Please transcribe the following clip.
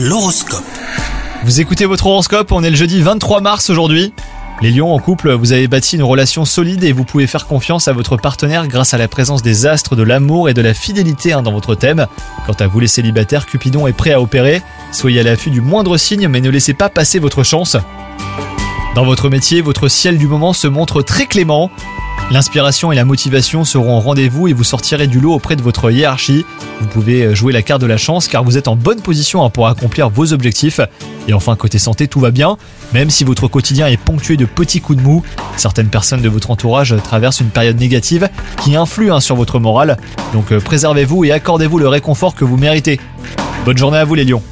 L'horoscope. Vous écoutez votre horoscope, on est le jeudi 23 mars aujourd'hui. Les lions en couple, vous avez bâti une relation solide et vous pouvez faire confiance à votre partenaire grâce à la présence des astres, de l'amour et de la fidélité hein, dans votre thème. Quant à vous les célibataires, Cupidon est prêt à opérer. Soyez à l'affût du moindre signe mais ne laissez pas passer votre chance. Dans votre métier, votre ciel du moment se montre très clément. L'inspiration et la motivation seront au rendez-vous et vous sortirez du lot auprès de votre hiérarchie. Vous pouvez jouer la carte de la chance car vous êtes en bonne position hein, pour accomplir vos objectifs. Et enfin, côté santé, tout va bien. Même si votre quotidien est ponctué de petits coups de mou, certaines personnes de votre entourage traversent une période négative qui influe hein, sur votre morale. Donc euh, préservez-vous et accordez-vous le réconfort que vous méritez. Bonne journée à vous les lions